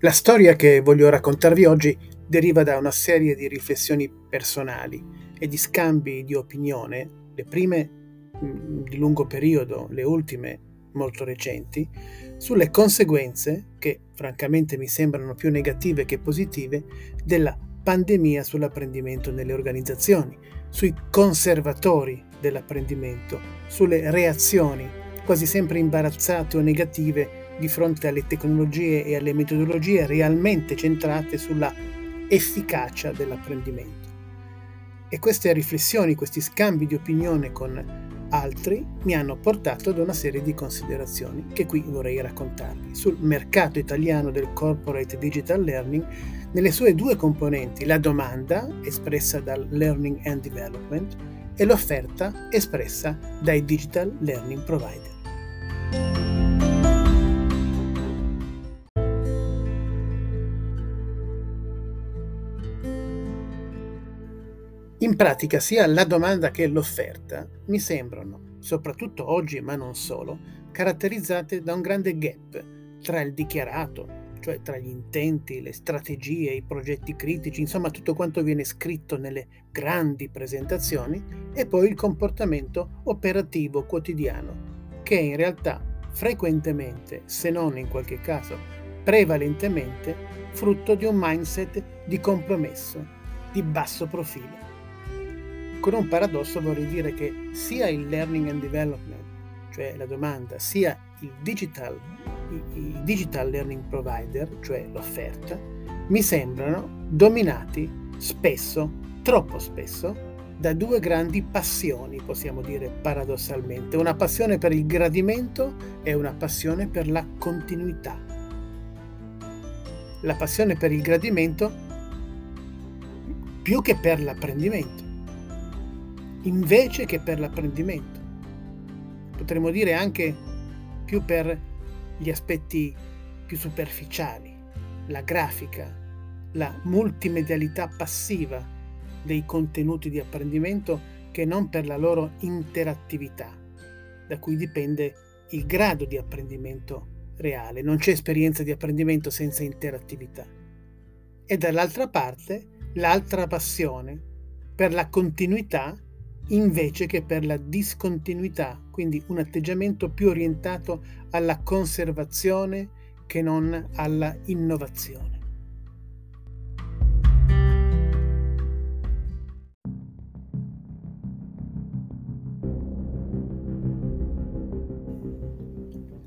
La storia che voglio raccontarvi oggi deriva da una serie di riflessioni personali e di scambi di opinione, le prime mm, di lungo periodo, le ultime molto recenti, sulle conseguenze, che francamente mi sembrano più negative che positive, della pandemia sull'apprendimento nelle organizzazioni, sui conservatori dell'apprendimento, sulle reazioni quasi sempre imbarazzate o negative di fronte alle tecnologie e alle metodologie realmente centrate sulla efficacia dell'apprendimento. E queste riflessioni, questi scambi di opinione con altri mi hanno portato ad una serie di considerazioni che qui vorrei raccontarvi sul mercato italiano del corporate digital learning nelle sue due componenti, la domanda espressa dal learning and development e l'offerta espressa dai digital learning provider. In pratica sia la domanda che l'offerta mi sembrano, soprattutto oggi ma non solo, caratterizzate da un grande gap tra il dichiarato, cioè tra gli intenti, le strategie, i progetti critici, insomma tutto quanto viene scritto nelle grandi presentazioni, e poi il comportamento operativo quotidiano, che in realtà frequentemente, se non in qualche caso prevalentemente, frutto di un mindset di compromesso, di basso profilo. Con un paradosso vorrei dire che sia il learning and development, cioè la domanda, sia il digital, i, digital learning provider, cioè l'offerta, mi sembrano dominati spesso, troppo spesso, da due grandi passioni, possiamo dire paradossalmente, una passione per il gradimento e una passione per la continuità. La passione per il gradimento più che per l'apprendimento invece che per l'apprendimento. Potremmo dire anche più per gli aspetti più superficiali, la grafica, la multimedialità passiva dei contenuti di apprendimento che non per la loro interattività, da cui dipende il grado di apprendimento reale. Non c'è esperienza di apprendimento senza interattività. E dall'altra parte l'altra passione per la continuità invece che per la discontinuità, quindi un atteggiamento più orientato alla conservazione che non alla innovazione.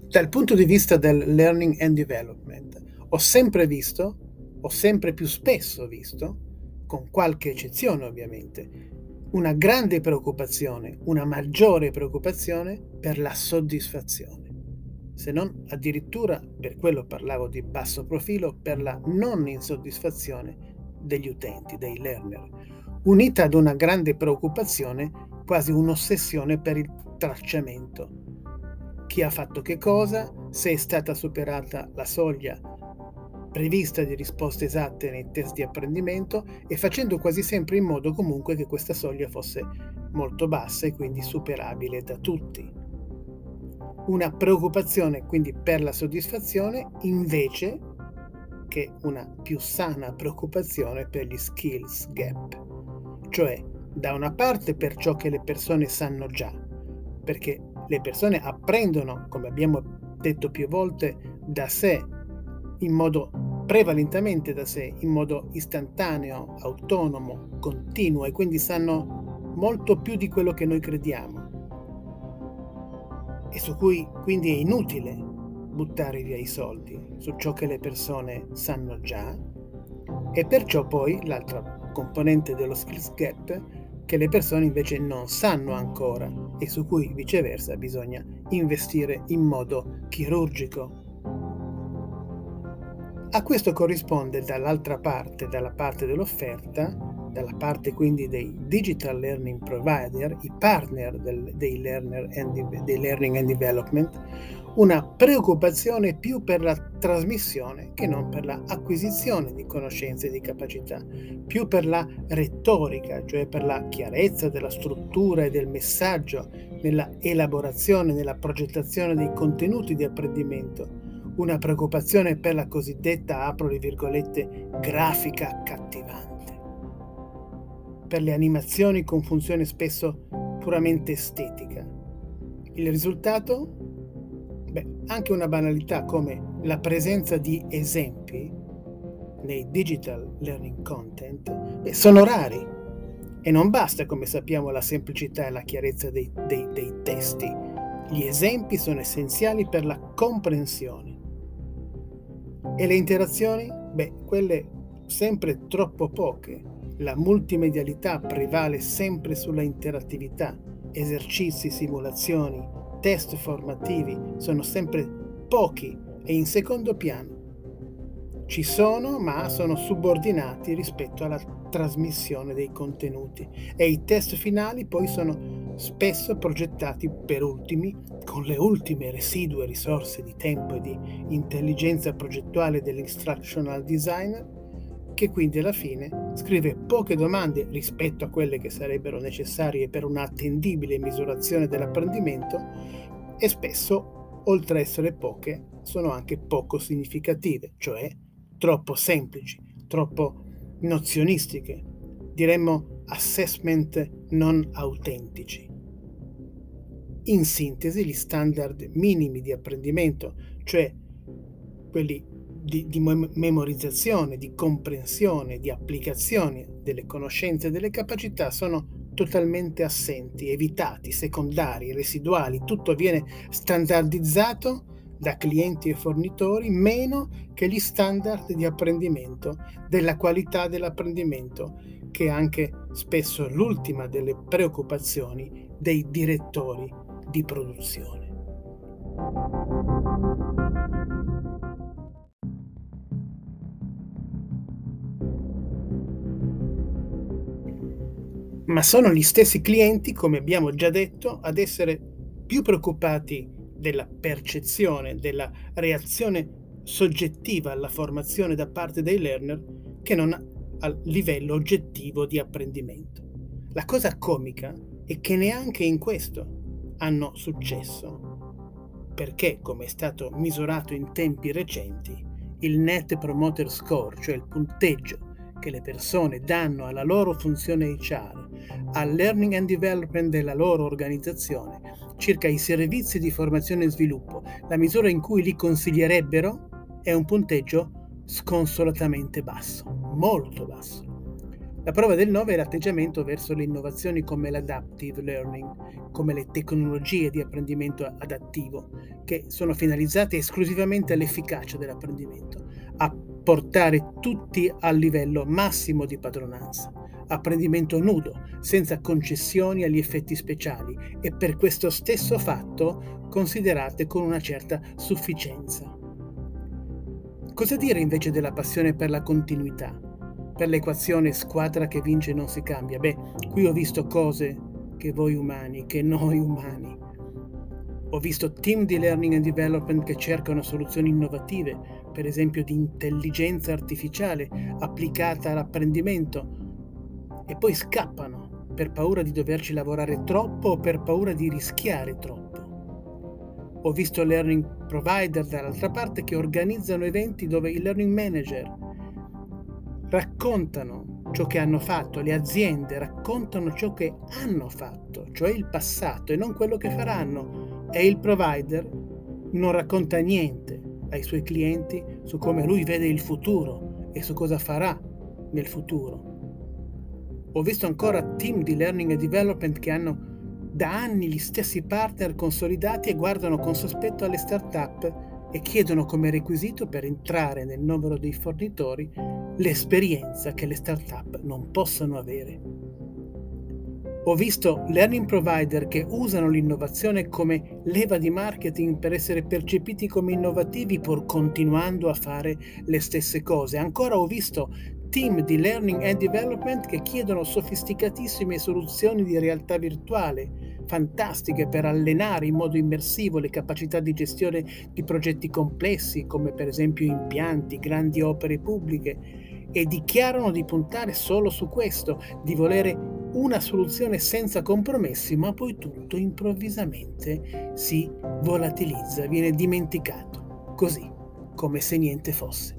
Dal punto di vista del learning and development, ho sempre visto, ho sempre più spesso visto, con qualche eccezione ovviamente, una grande preoccupazione, una maggiore preoccupazione per la soddisfazione, se non addirittura, per quello parlavo di basso profilo, per la non insoddisfazione degli utenti, dei learner, unita ad una grande preoccupazione, quasi un'ossessione per il tracciamento. Chi ha fatto che cosa, se è stata superata la soglia prevista di risposte esatte nei test di apprendimento e facendo quasi sempre in modo comunque che questa soglia fosse molto bassa e quindi superabile da tutti. Una preoccupazione quindi per la soddisfazione invece che una più sana preoccupazione per gli skills gap, cioè da una parte per ciò che le persone sanno già, perché le persone apprendono, come abbiamo detto più volte, da sé in modo prevalentemente da sé, in modo istantaneo, autonomo, continuo e quindi sanno molto più di quello che noi crediamo. E su cui quindi è inutile buttare via i soldi su ciò che le persone sanno già. E perciò poi l'altra componente dello skills gap che le persone invece non sanno ancora e su cui viceversa bisogna investire in modo chirurgico a questo corrisponde dall'altra parte, dalla parte dell'offerta, dalla parte quindi dei digital learning provider, i partner del, dei, and, dei learning and development, una preoccupazione più per la trasmissione che non per l'acquisizione di conoscenze e di capacità, più per la retorica, cioè per la chiarezza della struttura e del messaggio nella elaborazione, nella progettazione dei contenuti di apprendimento, una preoccupazione per la cosiddetta, apro le virgolette, grafica accattivante, per le animazioni con funzione spesso puramente estetica. Il risultato? Beh, anche una banalità come la presenza di esempi nei digital learning content beh, sono rari e non basta, come sappiamo, la semplicità e la chiarezza dei, dei, dei testi. Gli esempi sono essenziali per la comprensione. E le interazioni? Beh, quelle sempre troppo poche. La multimedialità prevale sempre sulla interattività. Esercizi, simulazioni, test formativi sono sempre pochi e in secondo piano. Ci sono, ma sono subordinati rispetto alla trasmissione dei contenuti e i test finali poi sono spesso progettati per ultimi con le ultime residue risorse di tempo e di intelligenza progettuale dell'instructional designer che quindi alla fine scrive poche domande rispetto a quelle che sarebbero necessarie per un'attendibile misurazione dell'apprendimento e spesso, oltre a essere poche, sono anche poco significative, cioè troppo semplici, troppo nozionistiche, diremmo assessment non autentici. In sintesi, gli standard minimi di apprendimento, cioè quelli di, di memorizzazione, di comprensione, di applicazione delle conoscenze e delle capacità sono totalmente assenti, evitati, secondari, residuali, tutto viene standardizzato da clienti e fornitori meno che gli standard di apprendimento, della qualità dell'apprendimento, che è anche spesso l'ultima delle preoccupazioni dei direttori di produzione. Ma sono gli stessi clienti, come abbiamo già detto, ad essere più preoccupati della percezione, della reazione soggettiva alla formazione da parte dei learner che non al livello oggettivo di apprendimento. La cosa comica è che neanche in questo hanno successo, perché, come è stato misurato in tempi recenti, il Net Promoter Score, cioè il punteggio che le persone danno alla loro funzione HR, al learning and development della loro organizzazione, circa i servizi di formazione e sviluppo, la misura in cui li consiglierebbero è un punteggio sconsolatamente basso, molto basso. La prova del 9 è l'atteggiamento verso le innovazioni come l'adaptive learning, come le tecnologie di apprendimento adattivo, che sono finalizzate esclusivamente all'efficacia dell'apprendimento, a portare tutti al livello massimo di padronanza, apprendimento nudo, senza concessioni agli effetti speciali e per questo stesso fatto considerate con una certa sufficienza. Cosa dire invece della passione per la continuità? Per l'equazione squadra che vince non si cambia? Beh, qui ho visto cose che voi umani, che noi umani. Ho visto team di learning and development che cercano soluzioni innovative, per esempio di intelligenza artificiale applicata all'apprendimento, e poi scappano per paura di doverci lavorare troppo o per paura di rischiare troppo. Ho visto learning provider dall'altra parte che organizzano eventi dove i learning manager raccontano ciò che hanno fatto, le aziende raccontano ciò che hanno fatto, cioè il passato e non quello che faranno e il provider non racconta niente ai suoi clienti su come lui vede il futuro e su cosa farà nel futuro. Ho visto ancora team di learning e development che hanno da anni gli stessi partner consolidati e guardano con sospetto alle start-up e chiedono come requisito per entrare nel numero dei fornitori l'esperienza che le start-up non possono avere. Ho visto learning provider che usano l'innovazione come leva di marketing per essere percepiti come innovativi pur continuando a fare le stesse cose. Ancora ho visto team di learning and development che chiedono sofisticatissime soluzioni di realtà virtuale, fantastiche per allenare in modo immersivo le capacità di gestione di progetti complessi, come per esempio impianti, grandi opere pubbliche, e dichiarano di puntare solo su questo, di volere una soluzione senza compromessi, ma poi tutto improvvisamente si volatilizza, viene dimenticato, così, come se niente fosse.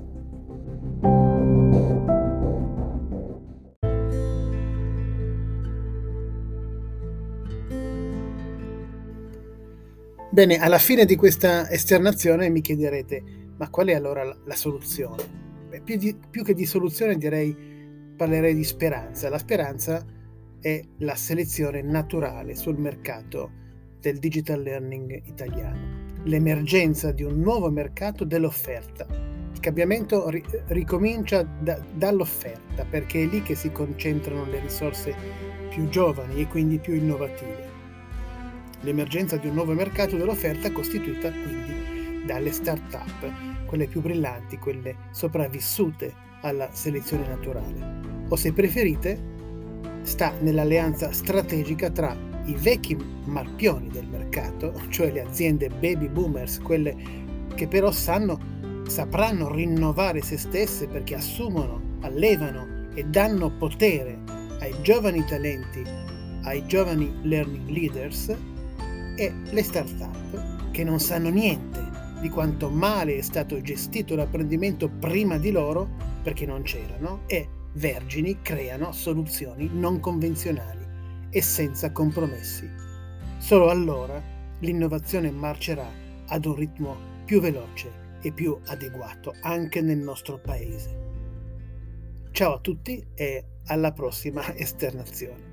Bene, alla fine di questa esternazione mi chiederete, ma qual è allora la, soluzione? Beh, più, di, più che di soluzione direi, parlerei di speranza. La speranza è la selezione naturale sul mercato del digital learning italiano, l'emergenza di un nuovo mercato dell'offerta. Il cambiamento ri- ricomincia da, dall'offerta perché è lì che si concentrano le risorse più giovani e quindi più innovative. L'emergenza di un nuovo mercato dell'offerta costituita quindi dalle start-up, quelle più brillanti, quelle sopravvissute alla selezione naturale. O se preferite, sta nell'alleanza strategica tra i vecchi marpioni del mercato, cioè le aziende baby boomers, quelle che però sanno, sapranno rinnovare se stesse perché assumono, allevano e danno potere ai giovani talenti, ai giovani learning leaders e le start-up che non sanno niente di quanto male è stato gestito l'apprendimento prima di loro perché non c'erano e vergini creano soluzioni non convenzionali e senza compromessi. Solo allora l'innovazione marcerà ad un ritmo più veloce e più adeguato anche nel nostro paese. Ciao a tutti e alla prossima esternazione.